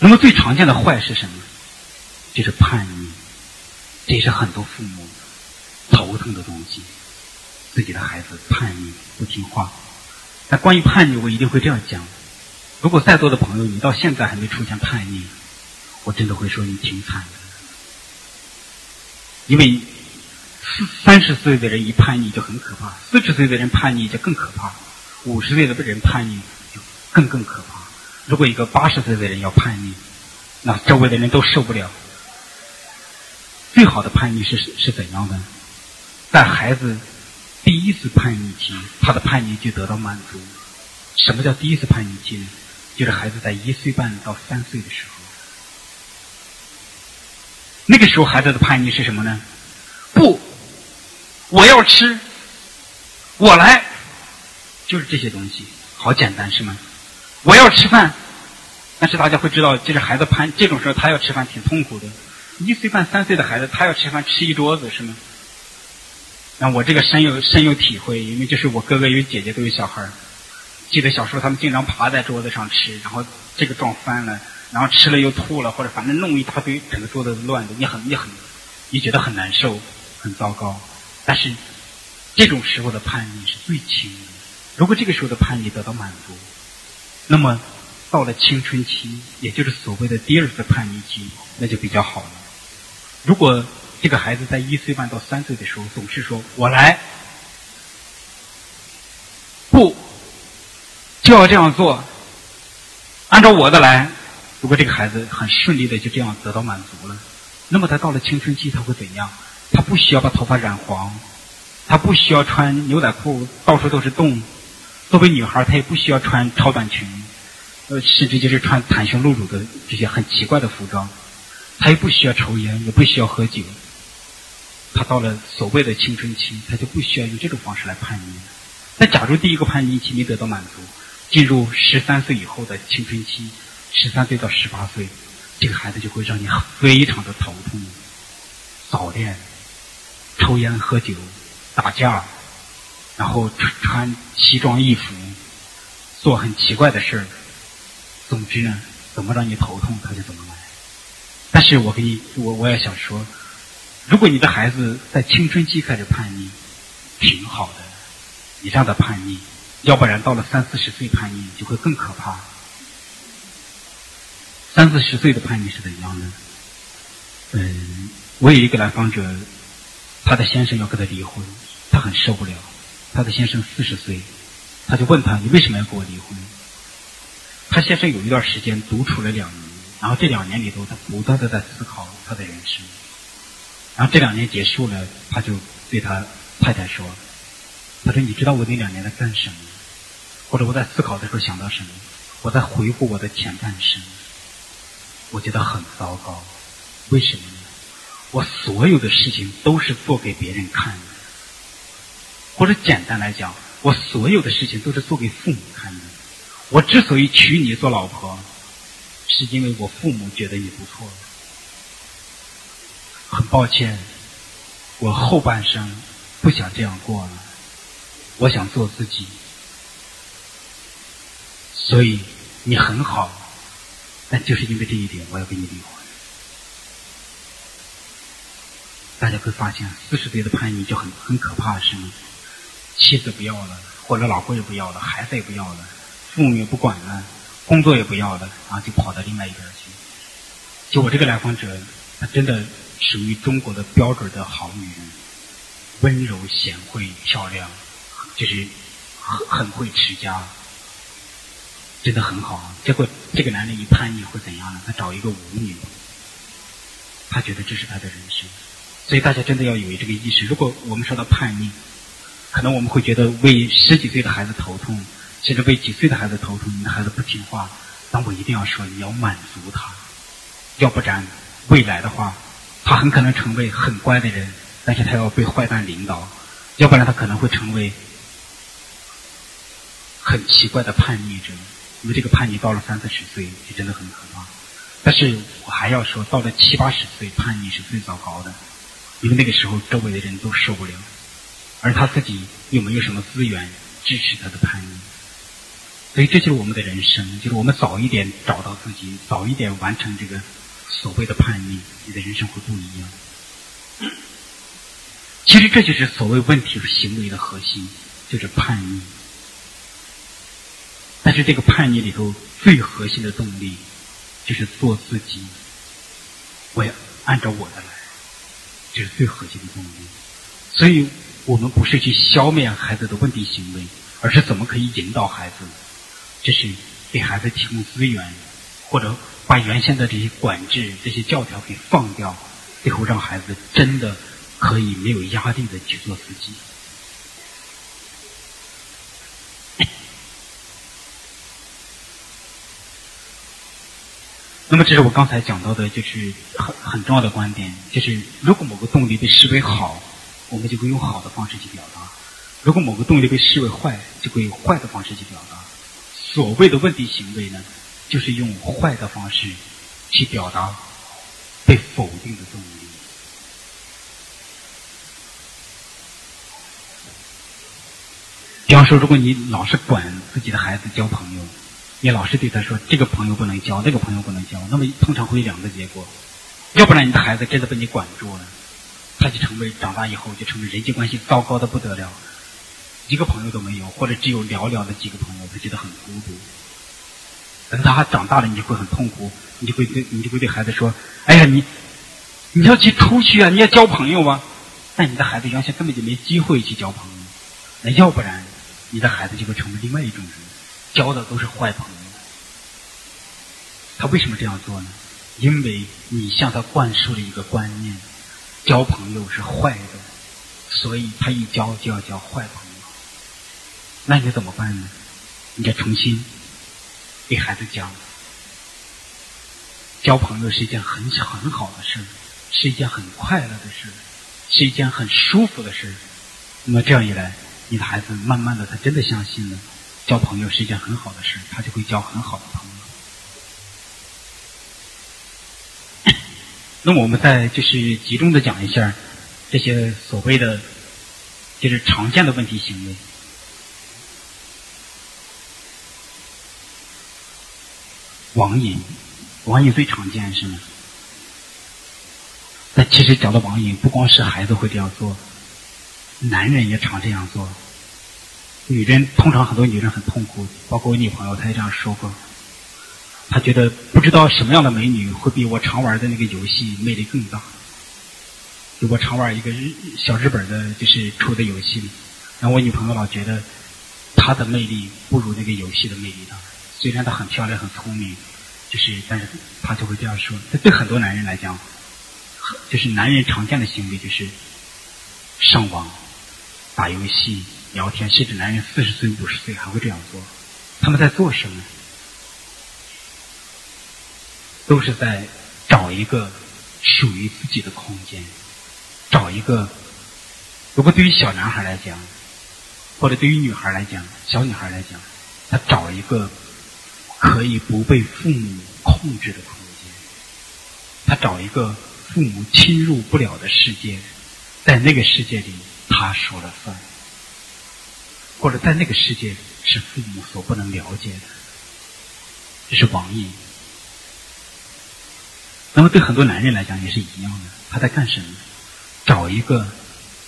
那么最常见的坏是什么？就是叛逆，这也是很多父母头疼的东西。自己的孩子叛逆不听话，那关于叛逆，我一定会这样讲：如果在座的朋友你到现在还没出现叛逆，我真的会说你挺惨的，因为四三十岁的人一叛逆就很可怕，四十岁的人叛逆就更可怕，五十岁的人叛逆就更更可怕。如果一个八十岁的人要叛逆，那周围的人都受不了。最好的叛逆是是怎样的？在孩子。第一次叛逆期，他的叛逆就得到满足。什么叫第一次叛逆期呢？就是孩子在一岁半到三岁的时候。那个时候孩子的叛逆是什么呢？不，我要吃，我来，就是这些东西，好简单是吗？我要吃饭，但是大家会知道，就是孩子叛这种时候，他要吃饭挺痛苦的。一岁半三岁的孩子，他要吃饭吃一桌子是吗？那我这个深有深有体会，因为就是我哥哥有姐姐都有小孩，记得小时候他们经常趴在桌子上吃，然后这个撞翻了，然后吃了又吐了，或者反正弄一大堆，整个桌子乱的，你很你很，你觉得很难受，很糟糕。但是这种时候的叛逆是最轻的。如果这个时候的叛逆得到满足，那么到了青春期，也就是所谓的第二次叛逆期，那就比较好了。如果这个孩子在一岁半到三岁的时候，总是说“我来”，不就要这样做，按照我的来。如果这个孩子很顺利的就这样得到满足了，那么他到了青春期他会怎样？他不需要把头发染黄，他不需要穿牛仔裤到处都是洞。作为女孩，她也不需要穿超短裙，呃，甚至就是穿袒胸露乳的这些很奇怪的服装。他又不需要抽烟，也不需要喝酒。他到了所谓的青春期，他就不需要用这种方式来叛逆。那假如第一个叛逆期没得到满足，进入十三岁以后的青春期，十三岁到十八岁，这个孩子就会让你非常的头痛。早恋、抽烟、喝酒、打架，然后穿穿西装衣服，做很奇怪的事儿。总之呢，怎么让你头痛，他就怎么来。但是我给你，我我也想说。如果你的孩子在青春期开始叛逆，挺好的，你让他叛逆，要不然到了三四十岁叛逆就会更可怕。三四十岁的叛逆是怎样的？嗯，我有一个来访者，他的先生要跟他离婚，他很受不了。他的先生四十岁，他就问他：“你为什么要跟我离婚？”他先生有一段时间独处了两年，然后这两年里头，他不断的在思考他的人生。然后这两年结束了，他就对他太太说：“他说你知道我那两年在干什么？或者我在思考的时候想到什么？我在回顾我的前半生，我觉得很糟糕。为什么呢？我所有的事情都是做给别人看的，或者简单来讲，我所有的事情都是做给父母看的。我之所以娶你做老婆，是因为我父母觉得你不错。”很抱歉，我后半生不想这样过了，我想做自己，所以你很好，但就是因为这一点，我要跟你离婚。大家会发现，四十岁的叛逆就很很可怕，是吗？妻子不要了，或者老公也不要了，孩子也不要了，父母也不管了，工作也不要了，然后就跑到另外一边去。就我这个来访者，他真的。属于中国的标准的好女人，温柔贤惠漂亮，就是很很会持家，真的很好啊。结果这个男人一叛逆会怎样呢？他找一个舞女，他觉得这是他的人生。所以大家真的要有这个意识。如果我们说到叛逆，可能我们会觉得为十几岁的孩子头痛，甚至为几岁的孩子头痛。你的孩子不听话，但我一定要说，你要满足他，要不然未来的话。他很可能成为很乖的人，但是他要被坏蛋领导，要不然他可能会成为很奇怪的叛逆者。因为这个叛逆到了三四十岁就真的很可怕。但是我还要说，到了七八十岁，叛逆是最糟糕的，因为那个时候周围的人都受不了，而他自己又没有什么资源支持他的叛逆。所以这就是我们的人生，就是我们早一点找到自己，早一点完成这个所谓的叛逆，你的人生会不一样。其实这就是所谓问题和行为的核心，就是叛逆。但是这个叛逆里头最核心的动力，就是做自己，我要按照我的来，这是最核心的动力。所以我们不是去消灭孩子的问题行为，而是怎么可以引导孩子，这是给孩子提供资源，或者把原先的这些管制、这些教条给放掉，最后让孩子真的可以没有压力的去做自己。那么，这是我刚才讲到的，就是很很重要的观点，就是如果某个动力被视为好，我们就会用好的方式去表达；如果某个动力被视为坏，就会用坏的方式去表达。所谓的问题行为呢，就是用坏的方式去表达被否定的动力。比方说，如果你老是管自己的孩子交朋友。你老是对他说这个朋友不能交，那个朋友不能交，那么通常会有两个结果，要不然你的孩子真的被你管住了，他就成为长大以后就成为人际关系糟糕的不得了，一个朋友都没有，或者只有寥寥的几个朋友，他觉得很孤独。等他长大了，你就会很痛苦，你就会对你就会对孩子说：“哎呀，你你要去出去啊，你要交朋友啊。”但你的孩子原先根本就没机会去交朋友，那要不然你的孩子就会成为另外一种人。交的都是坏朋友，他为什么这样做呢？因为你向他灌输了一个观念：交朋友是坏的，所以他一交就要交坏朋友。那你怎么办呢？你再重新给孩子讲，交朋友是一件很很好的事，是一件很快乐的事，是一件很舒服的事。那么这样一来，你的孩子慢慢的，他真的相信了。交朋友是一件很好的事，他就会交很好的朋友。那么我们再就是集中的讲一下这些所谓的就是常见的问题行为。网瘾，网瘾最常见是吗？但其实讲到网瘾，不光是孩子会这样做，男人也常这样做。女人通常很多女人很痛苦，包括我女朋友，她也这样说过。她觉得不知道什么样的美女会比我常玩的那个游戏魅力更大。就我常玩一个日小日本的，就是出的游戏，然后我女朋友老觉得她的魅力不如那个游戏的魅力大。虽然她很漂亮很聪明，就是但是她就会这样说。这对很多男人来讲，就是男人常见的行为就是上网、打游戏。聊天，甚至男人四十岁、五十岁还会这样做。他们在做什么？都是在找一个属于自己的空间，找一个。如果对于小男孩来讲，或者对于女孩来讲，小女孩来讲，他找一个可以不被父母控制的空间，他找一个父母侵入不了的世界，在那个世界里，他说了算。或者在那个世界里是父母所不能了解的，这是王毅。那么对很多男人来讲也是一样的，他在干什么？找一个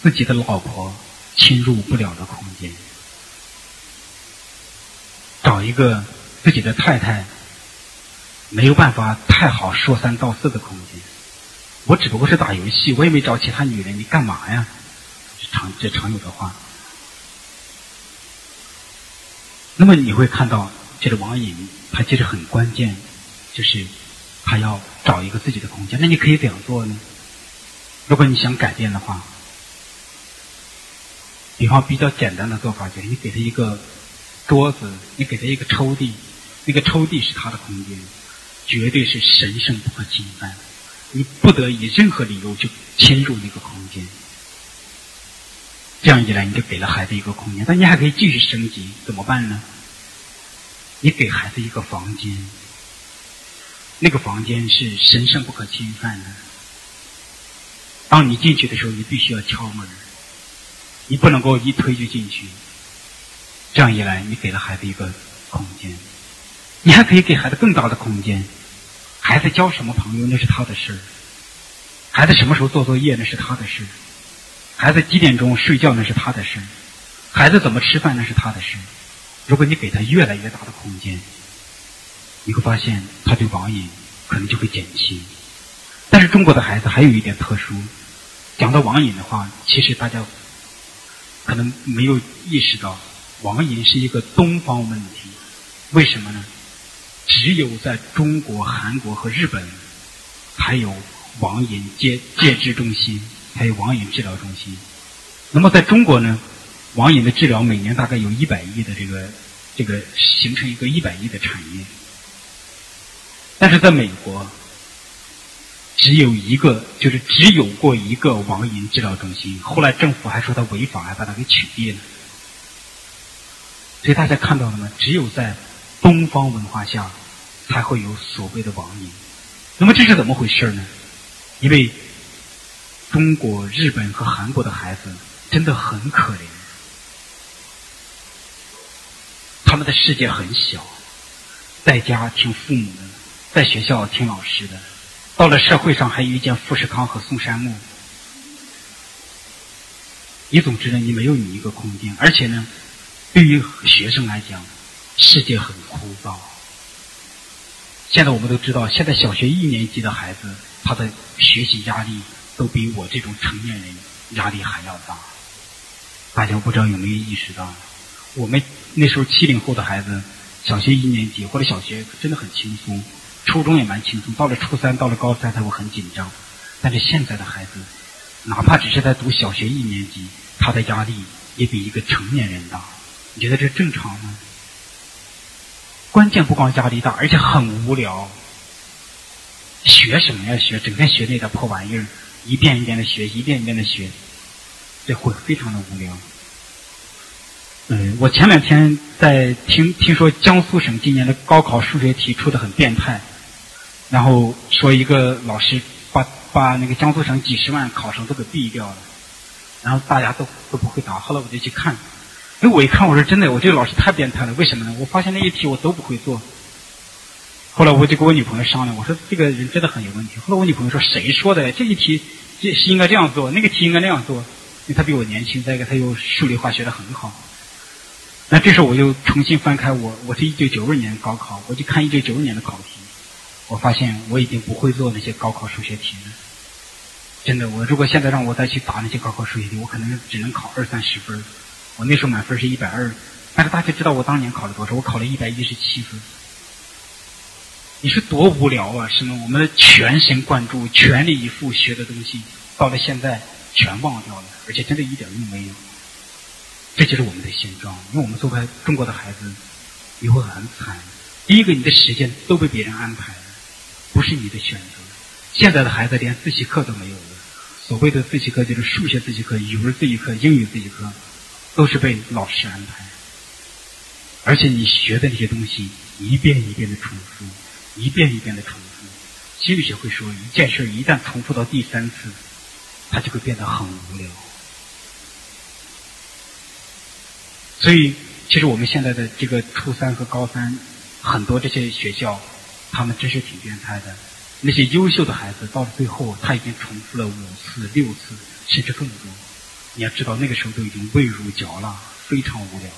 自己的老婆侵入不了的空间，找一个自己的太太没有办法太好说三道四的空间。我只不过是打游戏，我也没找其他女人，你干嘛呀？常这常有的话。那么你会看到，这个网瘾，它其实很关键，就是他要找一个自己的空间。那你可以怎样做呢？如果你想改变的话，比方比较简单的做法，就是你给他一个桌子，你给他一个抽屉，那个抽屉是他的空间，绝对是神圣不可侵犯的，你不得以任何理由去侵入那个空间。这样一来，你就给了孩子一个空间，但你还可以继续升级，怎么办呢？你给孩子一个房间，那个房间是神圣不可侵犯的。当你进去的时候，你必须要敲门，你不能够一推就进去。这样一来，你给了孩子一个空间。你还可以给孩子更大的空间。孩子交什么朋友那是他的事孩子什么时候做作业那是他的事孩子几点钟睡觉那是他的事孩子怎么吃饭那是他的事如果你给他越来越大的空间，你会发现他对网瘾可能就会减轻。但是中国的孩子还有一点特殊，讲到网瘾的话，其实大家可能没有意识到，网瘾是一个东方问题。为什么呢？只有在中国、韩国和日本，才有网瘾戒戒治中心，还有网瘾治疗中心。那么在中国呢，网瘾的治疗每年大概有一百亿的这个这个形成一个一百亿的产业。但是在美国，只有一个，就是只有过一个网瘾治疗中心。后来政府还说它违法，还把它给取缔了。所以大家看到了吗？只有在东方文化下，才会有所谓的网瘾。那么这是怎么回事呢？因为中国、日本和韩国的孩子真的很可怜，他们的世界很小，在家听父母的，在学校听老师的，到了社会上还遇见富士康和松山木。你总之呢，你没有你一个空间，而且呢，对于学生来讲。世界很枯燥。现在我们都知道，现在小学一年级的孩子，他的学习压力都比我这种成年人压力还要大。大家不知道有没有意识到，我们那时候七零后的孩子，小学一年级或者小学真的很轻松，初中也蛮轻松，到了初三，到了高三他会很紧张。但是现在的孩子，哪怕只是在读小学一年级，他的压力也比一个成年人大。你觉得这正常吗？关键不光压力大，而且很无聊。学什么呀？学整天学那点破玩意儿，一遍一遍的学，一遍一遍的学，这会非常的无聊。嗯，我前两天在听听说江苏省今年的高考数学题出的很变态，然后说一个老师把把那个江苏省几十万考生都给毙掉了，然后大家都都不会答。后来我就去看。那，我一看，我说真的，我这个老师太变态了。为什么呢？我发现那一题我都不会做。后来我就跟我女朋友商量，我说这个人真的很有问题。后来我女朋友说：“谁说的？这一题这是应该这样做，那个题应该那样做。”因为他比我年轻，再一个他又数理化学的很好。那这时候我就重新翻开我，我是一九九二年高考，我就看一九九二年的考题，我发现我已经不会做那些高考数学题了。真的，我如果现在让我再去答那些高考数学题，我可能只能考二三十分。我那时候满分是一百二，但是大家知道我当年考了多少？我考了一百一十七分。你说多无聊啊！是吗？我们全神贯注、全力以赴学的东西，到了现在全忘掉了，而且真的一点用没有。这就是我们的现状。因为我们作为中国的孩子，以后很惨。第一个，你的时间都被别人安排了，不是你的选择。现在的孩子连自习课都没有了。所谓的自习课就是数学自习课、语文自习课、英语自习课。都是被老师安排，而且你学的那些东西一遍一遍的重复，一遍一遍的重复。心理学会说，一件事一旦重复到第三次，它就会变得很无聊。所以，其实我们现在的这个初三和高三，很多这些学校，他们真是挺变态的。那些优秀的孩子到了最后，他已经重复了五次、六次，甚至更多。你要知道，那个时候都已经味如嚼蜡，非常无聊。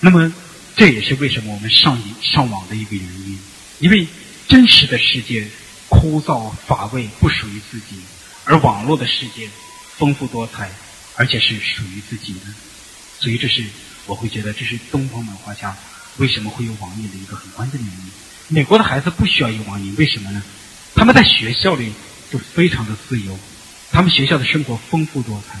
那么，这也是为什么我们上瘾上网的一个原因。因为真实的世界枯燥乏味，不属于自己；而网络的世界丰富多彩，而且是属于自己的。所以，这是我会觉得，这是东方文化下为什么会有网瘾的一个很关键的原因。美国的孩子不需要有网瘾，为什么呢？他们在学校里就非常的自由。他们学校的生活丰富多彩，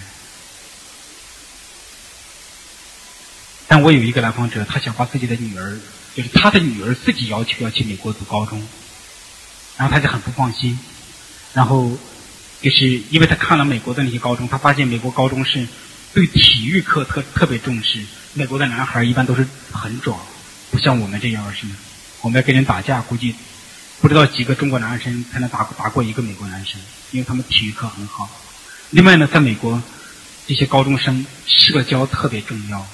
但我有一个来访者，他想把自己的女儿，就是他的女儿自己要求要去美国读高中，然后他就很不放心，然后就是因为他看了美国的那些高中，他发现美国高中是对体育课特特别重视，美国的男孩一般都是很壮，不像我们这样是，我们要跟人打架，估计。不知道几个中国男生才能打打过一个美国男生，因为他们体育课很好。另外呢，在美国，这些高中生社交特别重要。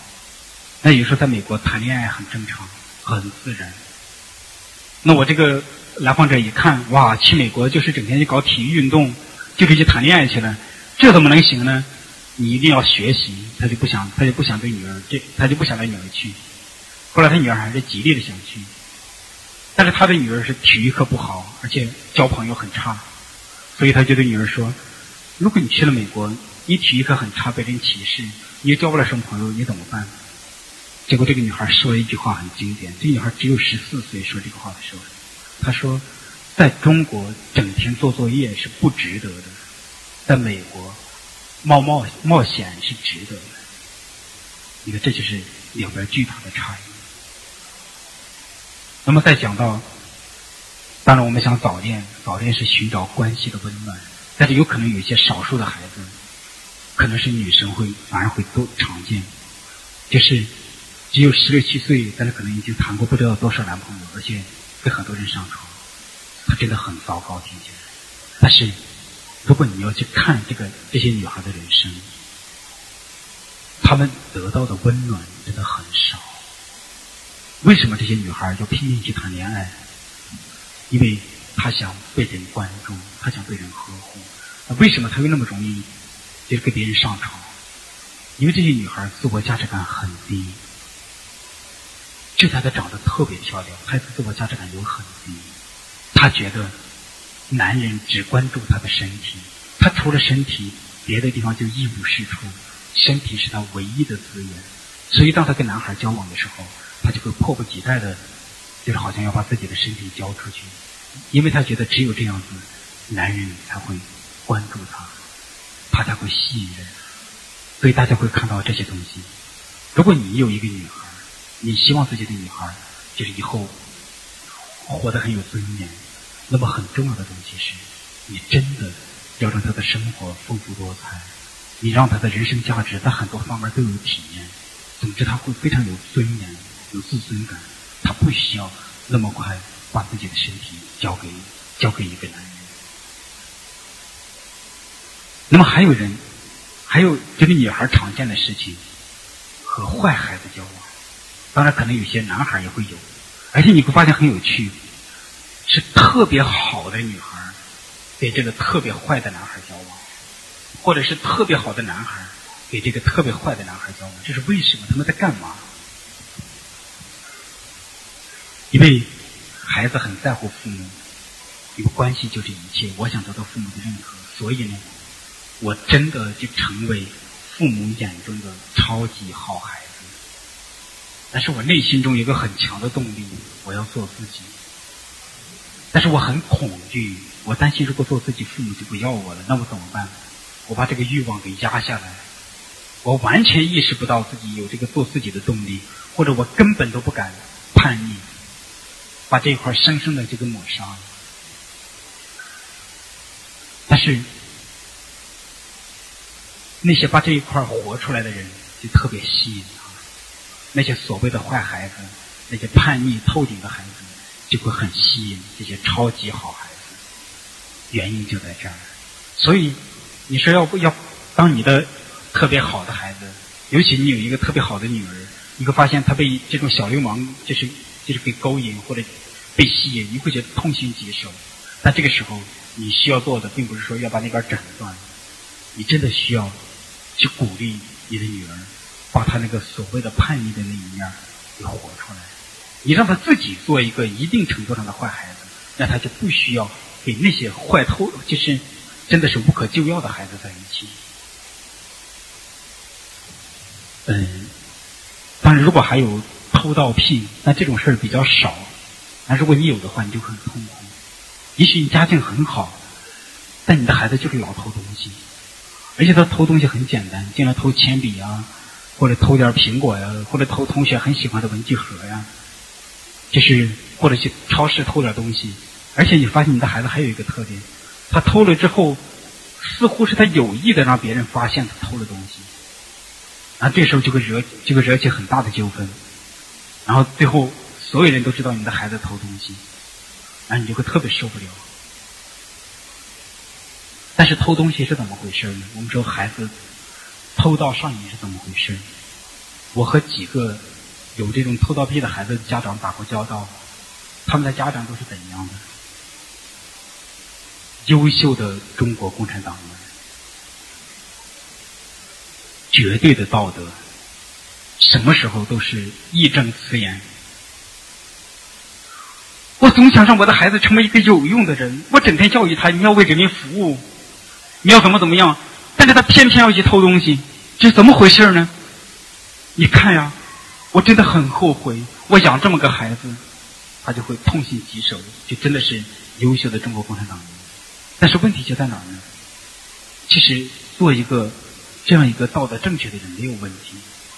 那有时候在美国谈恋爱很正常，很自然。那我这个来访者一看，哇，去美国就是整天去搞体育运动，就是去谈恋爱去了，这怎么能行呢？你一定要学习，他就不想，他就不想对女儿，这他就不想带女儿去。后来他女儿还是极力的想去，但是他的女儿是体育课不好，而且交朋友很差，所以他就对女儿说：“如果你去了美国，你体育课很差，被人歧视，你又交不了什么朋友，你怎么办？”结果这个女孩说了一句话很经典。这女孩只有十四岁，说这个话的时候，她说：“在中国整天做作业是不值得的，在美国冒冒冒险是值得的。”你看，这就是两边巨大的差异。那么再讲到，当然我们想早恋，早恋是寻找关系的温暖，但是有可能有一些少数的孩子，可能是女生会反而会多常见，就是。只有十六七岁，但是可能已经谈过不知道多少男朋友，而且跟很多人上床，他真的很糟糕，听起来。但是，如果你要去看这个这些女孩的人生，她们得到的温暖真的很少。为什么这些女孩要拼命去谈恋爱？因为她想被人关注，她想被人呵护。那为什么她又那么容易就跟别人上床？因为这些女孩自我价值感很低。就她长得特别漂亮，她的自我价值感又很低。她觉得男人只关注她的身体，她除了身体，别的地方就一无是处。身体是她唯一的资源，所以当她跟男孩交往的时候，她就会迫不及待的，就是好像要把自己的身体交出去，因为她觉得只有这样子，男人才会关注她，她才会吸引人。所以大家会看到这些东西。如果你有一个女孩，你希望自己的女孩就是以后活得很有尊严，那么很重要的东西是，你真的要让她的生活丰富多彩，你让她的人生价值在很多方面都有体验。总之，她会非常有尊严、有自尊感，她不需要那么快把自己的身体交给交给一个男人。那么还有人，还有这个女孩常见的事情，和坏孩子交往。当然，可能有些男孩也会有，而且你会发现很有趣，是特别好的女孩给这个特别坏的男孩交往，或者是特别好的男孩给这个特别坏的男孩交往，这是为什么？他们在干嘛？因为孩子很在乎父母，因为关系就是一切。我想得到父母的认可，所以呢，我真的就成为父母眼中的超级好孩子。但是我内心中有个很强的动力，我要做自己。但是我很恐惧，我担心如果做自己，父母就不要我了，那我怎么办？我把这个欲望给压下来，我完全意识不到自己有这个做自己的动力，或者我根本都不敢叛逆，把这一块深深的这个抹杀了。但是那些把这一块活出来的人，就特别吸引他。那些所谓的坏孩子，那些叛逆透顶的孩子，就会很吸引这些超级好孩子。原因就在这儿。所以你说要不要当你的特别好的孩子，尤其你有一个特别好的女儿，你会发现她被这种小流氓就是就是被勾引或者被吸引，你会觉得痛心疾首。但这个时候你需要做的，并不是说要把那根斩断，你真的需要去鼓励你的女儿。把她那个所谓的叛逆的那一面给活出来，你让他自己做一个一定程度上的坏孩子，那他就不需要给那些坏透，就是真的是无可救药的孩子在一起。嗯，当然，如果还有偷盗癖，那这种事儿比较少。那如果你有的话，你就很痛苦。也许你家境很好，但你的孩子就是老偷东西，而且他偷东西很简单，经常偷铅笔啊。或者偷点苹果呀，或者偷同学很喜欢的文具盒呀，就是或者去超市偷点东西。而且你发现你的孩子还有一个特点，他偷了之后，似乎是他有意的让别人发现他偷了东西，那这时候就会惹就会惹起很大的纠纷，然后最后所有人都知道你的孩子偷东西，然后你就会特别受不了。但是偷东西是怎么回事呢？我们说孩子。偷盗上瘾是怎么回事？我和几个有这种偷盗癖的孩子的家长打过交道，他们的家长都是怎样的？优秀的中国共产党员，绝对的道德，什么时候都是义正辞严。我总想让我的孩子成为一个有用的人，我整天教育他你要为人民服务，你要怎么怎么样，但是他偏偏要去偷东西，这怎么回事呢？你看呀，我真的很后悔，我养这么个孩子，他就会痛心疾首，就真的是优秀的中国共产党员。但是问题就在哪儿呢？其实做一个这样一个道德正确的人没有问题，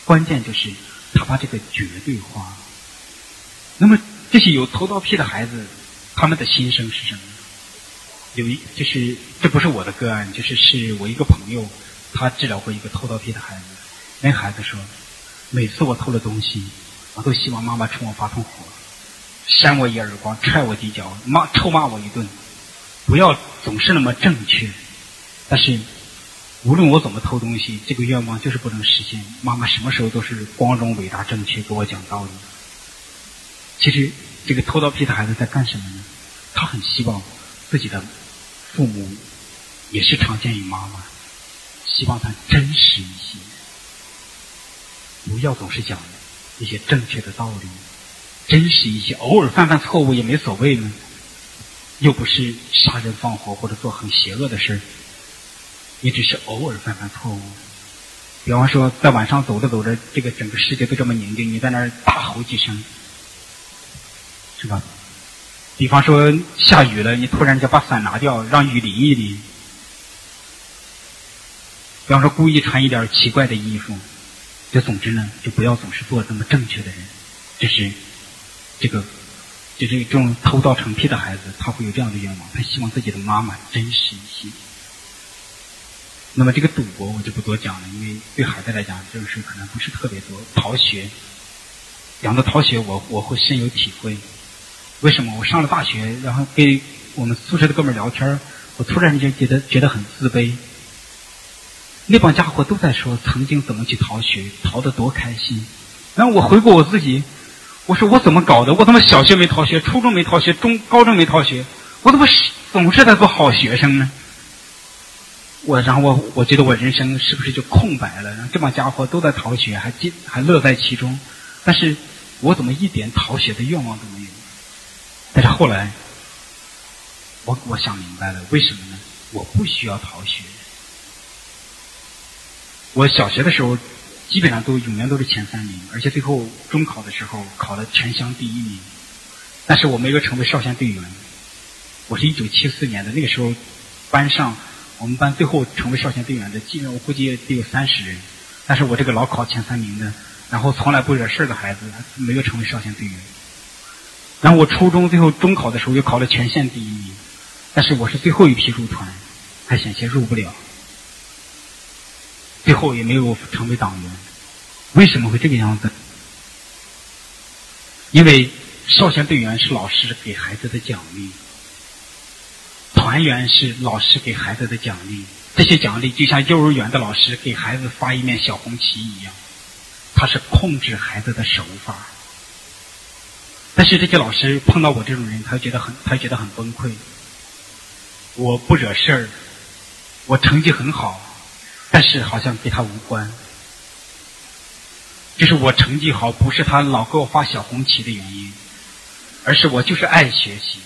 关键就是他把这个绝对化。那么这些有偷盗癖的孩子，他们的心声是什么？有一就是这不是我的个案，就是是我一个朋友，他治疗过一个偷盗癖的孩子。那孩子说。每次我偷了东西，我都希望妈妈冲我发通火，扇我一耳光，踹我几脚，骂臭骂我一顿，不要总是那么正确。但是无论我怎么偷东西，这个愿望就是不能实现。妈妈什么时候都是光荣、伟大、正确，给我讲道理。其实这个偷盗癖的孩子在干什么呢？他很希望自己的父母也是常见于妈妈，希望他真实一些。不要总是讲一些正确的道理，真实一些，偶尔犯犯错误也没所谓呢，又不是杀人放火或者做很邪恶的事儿你只是偶尔犯犯错误。比方说，在晚上走着走着，这个整个世界都这么宁静，你在那儿大吼几声，是吧？比方说下雨了，你突然就把伞拿掉，让雨淋一淋。比方说，故意穿一点奇怪的衣服。就总之呢，就不要总是做这么正确的人。这是这个，就是这种偷盗成癖的孩子，他会有这样的愿望，他希望自己的妈妈真实一些。那么这个赌博我就不多讲了，因为对孩子来讲，这种事可能不是特别多。逃学，讲到逃学，我我会深有体会。为什么？我上了大学，然后跟我们宿舍的哥们聊天我突然间觉得觉得很自卑。那帮家伙都在说曾经怎么去逃学，逃得多开心。然后我回顾我自己，我说我怎么搞的？我怎么小学没逃学，初中没逃学，中高中没逃学？我怎么总是在做好学生呢？我然后我我觉得我人生是不是就空白了？然后这帮家伙都在逃学，还进还乐在其中，但是我怎么一点逃学的愿望都没有？但是后来，我我想明白了，为什么呢？我不需要逃学。我小学的时候，基本上都永远都是前三名，而且最后中考的时候考了全乡第一名。但是我没有成为少先队员。我是一九七四年的，那个时候班上我们班最后成为少先队员的，基本我估计得有三十人。但是我这个老考前三名的，然后从来不惹事的孩子，没有成为少先队员。然后我初中最后中考的时候又考了全县第一名，但是我是最后一批入团，还险些入不了。最后也没有成为党员，为什么会这个样子？因为少先队员是老师给孩子的奖励，团员是老师给孩子的奖励。这些奖励就像幼儿园的老师给孩子发一面小红旗一样，他是控制孩子的手法。但是这些老师碰到我这种人，他觉得很，他觉得很崩溃。我不惹事儿，我成绩很好。但是好像跟他无关，就是我成绩好，不是他老给我发小红旗的原因，而是我就是爱学习。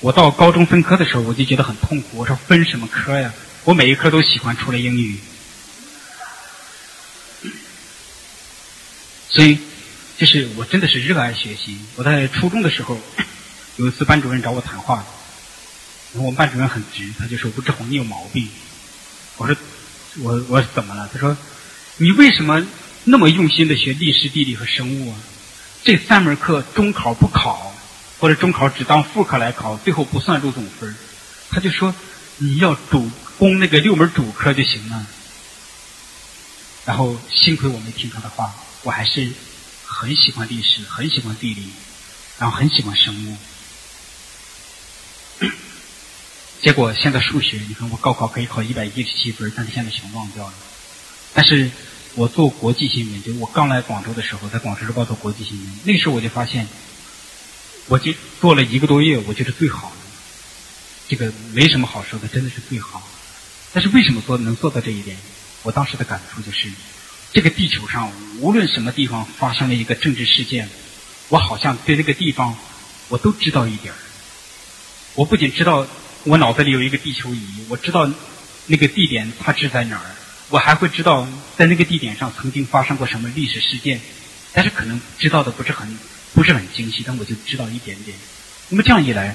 我到高中分科的时候，我就觉得很痛苦。我说分什么科呀？我每一科都喜欢，除了英语。所以，就是我真的是热爱学习。我在初中的时候，有一次班主任找我谈话，然后我们班主任很直，他就说：“吴志宏，你有毛病。”我说，我我怎么了？他说，你为什么那么用心的学历史、地理和生物啊？这三门课中考不考，或者中考只当副科来考，最后不算入总分。他就说，你要主攻那个六门主科就行了。然后幸亏我没听他的话，我还是很喜欢历史，很喜欢地理，然后很喜欢生物。结果现在数学，你看我高考可以考一百一十七分，但是现在全忘掉了。但是我做国际新闻，就我刚来广州的时候，在广州日报做国际新闻，那时候我就发现，我就做了一个多月，我觉得最好的，这个没什么好说的，真的是最好。但是为什么做能做到这一点？我当时的感触就是，这个地球上无论什么地方发生了一个政治事件，我好像对那个地方我都知道一点儿。我不仅知道我脑子里有一个地球仪，我知道那个地点它是在哪儿。我还会知道在那个地点上曾经发生过什么历史事件，但是可能知道的不是很不是很精细，但我就知道一点点。那么这样一来，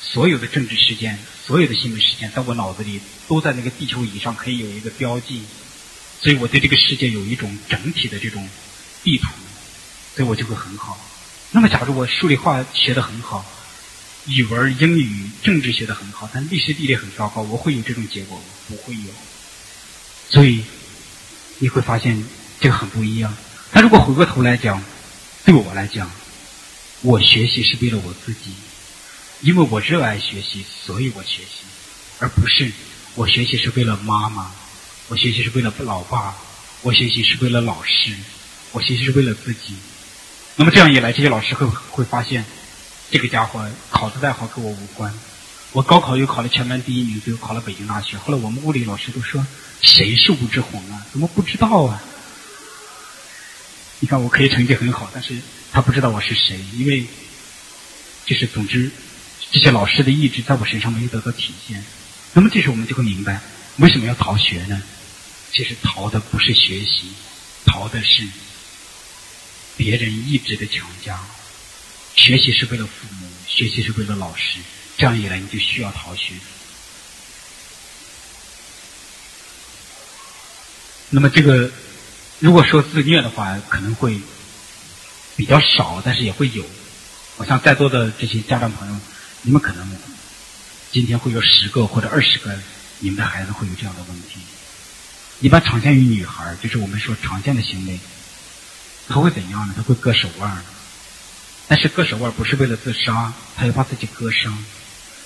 所有的政治事件、所有的新闻事件，在我脑子里都在那个地球仪上可以有一个标记，所以我对这个世界有一种整体的这种地图，所以我就会很好。那么，假如我数理化学的很好，语文、英语、政治学的很好，但历史地理很糟糕，我会有这种结果吗？不会有。所以你会发现这个很不一样。但如果回过头来讲，对我来讲，我学习是为了我自己，因为我热爱学习，所以我学习，而不是我学习是为了妈妈，我学习是为了老爸，我学习是为了老师，我学习是为了自己。那么这样一来，这些老师会会发现，这个家伙考得再好跟我无关。我高考又考了全班第一名，最后考了北京大学。后来我们物理老师都说。谁是吴志宏啊？怎么不知道啊？你看我可以成绩很好，但是他不知道我是谁，因为就是总之这些老师的意志在我身上没有得到体现。那么这时候我们就会明白为什么要逃学呢？其实逃的不是学习，逃的是别人意志的强加。学习是为了父母，学习是为了老师，这样一来你就需要逃学。那么这个，如果说自虐的话，可能会比较少，但是也会有。我像在座的这些家长朋友，你们可能今天会有十个或者二十个，你们的孩子会有这样的问题。一般常见于女孩，就是我们说常见的行为，他会怎样呢？他会割手腕，但是割手腕不是为了自杀，他要把自己割伤，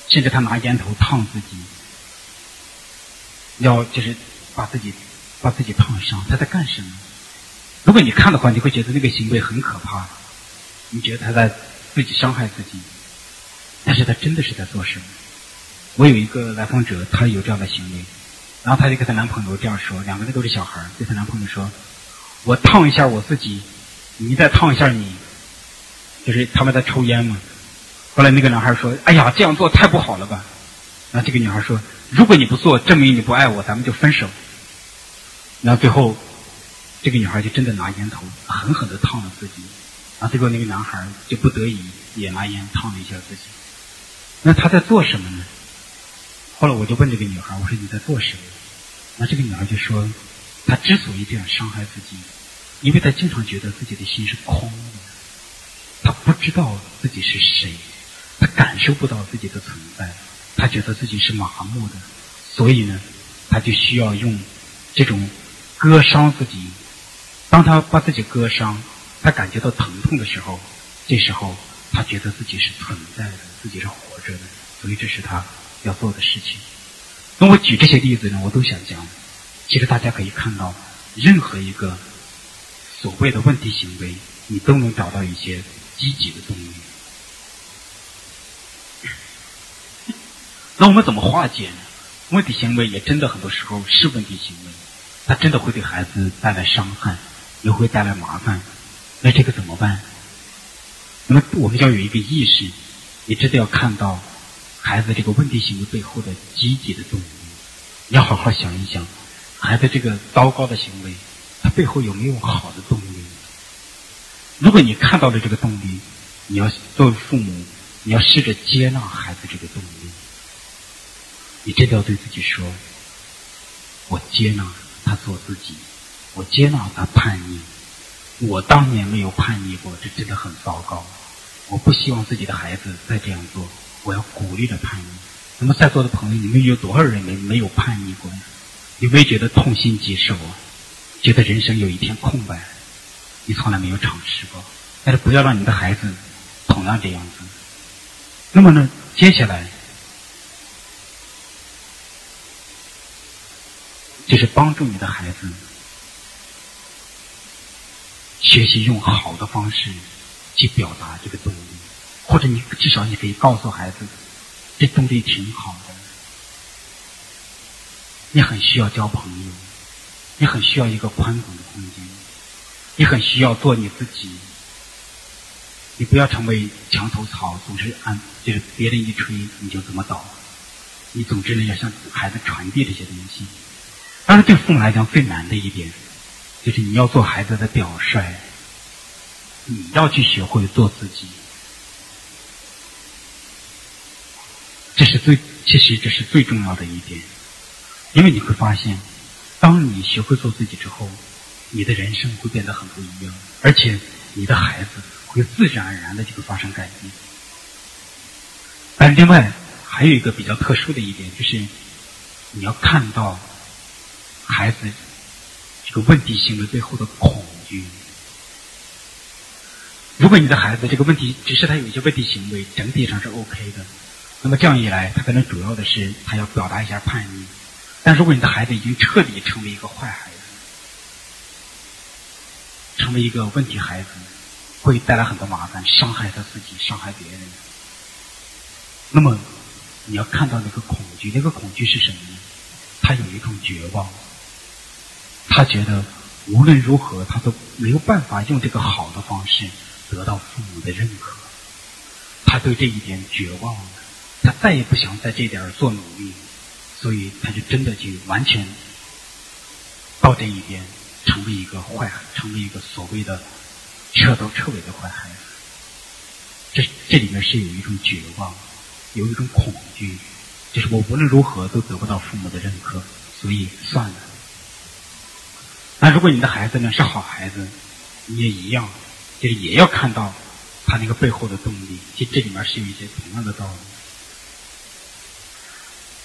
甚至他拿烟头烫自己，要就是把自己。把自己烫伤，他在干什么？如果你看的话，你会觉得那个行为很可怕，你觉得他在自己伤害自己，但是他真的是在做什么？我有一个来访者，他有这样的行为，然后她就跟她男朋友这样说，两个人都是小孩对她男朋友说：“我烫一下我自己，你再烫一下你。”就是他们在抽烟嘛。后来那个男孩说：“哎呀，这样做太不好了吧？”然后这个女孩说：“如果你不做，证明你不爱我，咱们就分手。”然后最后，这个女孩就真的拿烟头狠狠的烫了自己，然后最后那个男孩就不得已也拿烟烫了一下自己。那他在做什么呢？后来我就问这个女孩，我说你在做什么？那这个女孩就说，她之所以这样伤害自己，因为她经常觉得自己的心是空的，她不知道自己是谁，她感受不到自己的存在，她觉得自己是麻木的，所以呢，她就需要用这种。割伤自己，当他把自己割伤，他感觉到疼痛的时候，这时候他觉得自己是存在的，自己是活着的，所以这是他要做的事情。那我举这些例子呢，我都想讲，其实大家可以看到，任何一个所谓的问题行为，你都能找到一些积极的动力。那我们怎么化解呢？问题行为也真的很多时候是问题行为。他真的会对孩子带来伤害，也会带来麻烦。那这个怎么办？那么我们要有一个意识，你真的要看到孩子这个问题行为背后的积极的动力。要好好想一想，孩子这个糟糕的行为，他背后有没有好的动力？如果你看到了这个动力，你要作为父母，你要试着接纳孩子这个动力。你真的要对自己说：“我接纳。”他做自己，我接纳他叛逆。我当年没有叛逆过，这真的很糟糕。我不希望自己的孩子再这样做。我要鼓励他叛逆。那么在座的朋友，你们有多少人没没有叛逆过？有没有觉得痛心疾首？觉得人生有一片空白？你从来没有尝试过。但是不要让你的孩子同样这样子。那么呢，接下来。就是帮助你的孩子学习用好的方式去表达这个动力，或者你至少你可以告诉孩子，这动力挺好的。你很需要交朋友，你很需要一个宽广的空间，你很需要做你自己。你不要成为墙头草，总是按就是别人一吹你就怎么倒。你总之呢要向孩子传递这些东西。但是对父母来讲最难的一点，就是你要做孩子的表率，你要去学会做自己。这是最，其实这是最重要的一点。因为你会发现，当你学会做自己之后，你的人生会变得很不一样，而且你的孩子会自然而然的就会发生改变。但另外还有一个比较特殊的一点，就是你要看到孩子这个问题行为背后的恐惧。如果你的孩子这个问题只是他有一些问题行为，整体上是 OK 的，那么这样一来，他可能主要的是他要表达一下叛逆。但如果你的孩子已经彻底成为一个坏孩子，成为一个问题孩子，会带来很多麻烦，伤害他自己，伤害别人。那么，你要看到那个恐惧，那个恐惧是什么呢？他有一种绝望，他觉得无论如何他都没有办法用这个好的方式得到父母的认可，他对这一点绝望了，他再也不想在这点做努力。所以他就真的就完全到这一边，成为一个坏，成为一个所谓的彻头彻尾的坏孩子。这这里面是有一种绝望，有一种恐惧，就是我无论如何都得不到父母的认可，所以算了。那如果你的孩子呢是好孩子，你也一样，就是也要看到他那个背后的动力。其实这里面是有一些同样的道理。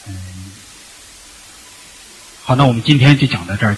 嗯。好，那我们今天就讲到这儿。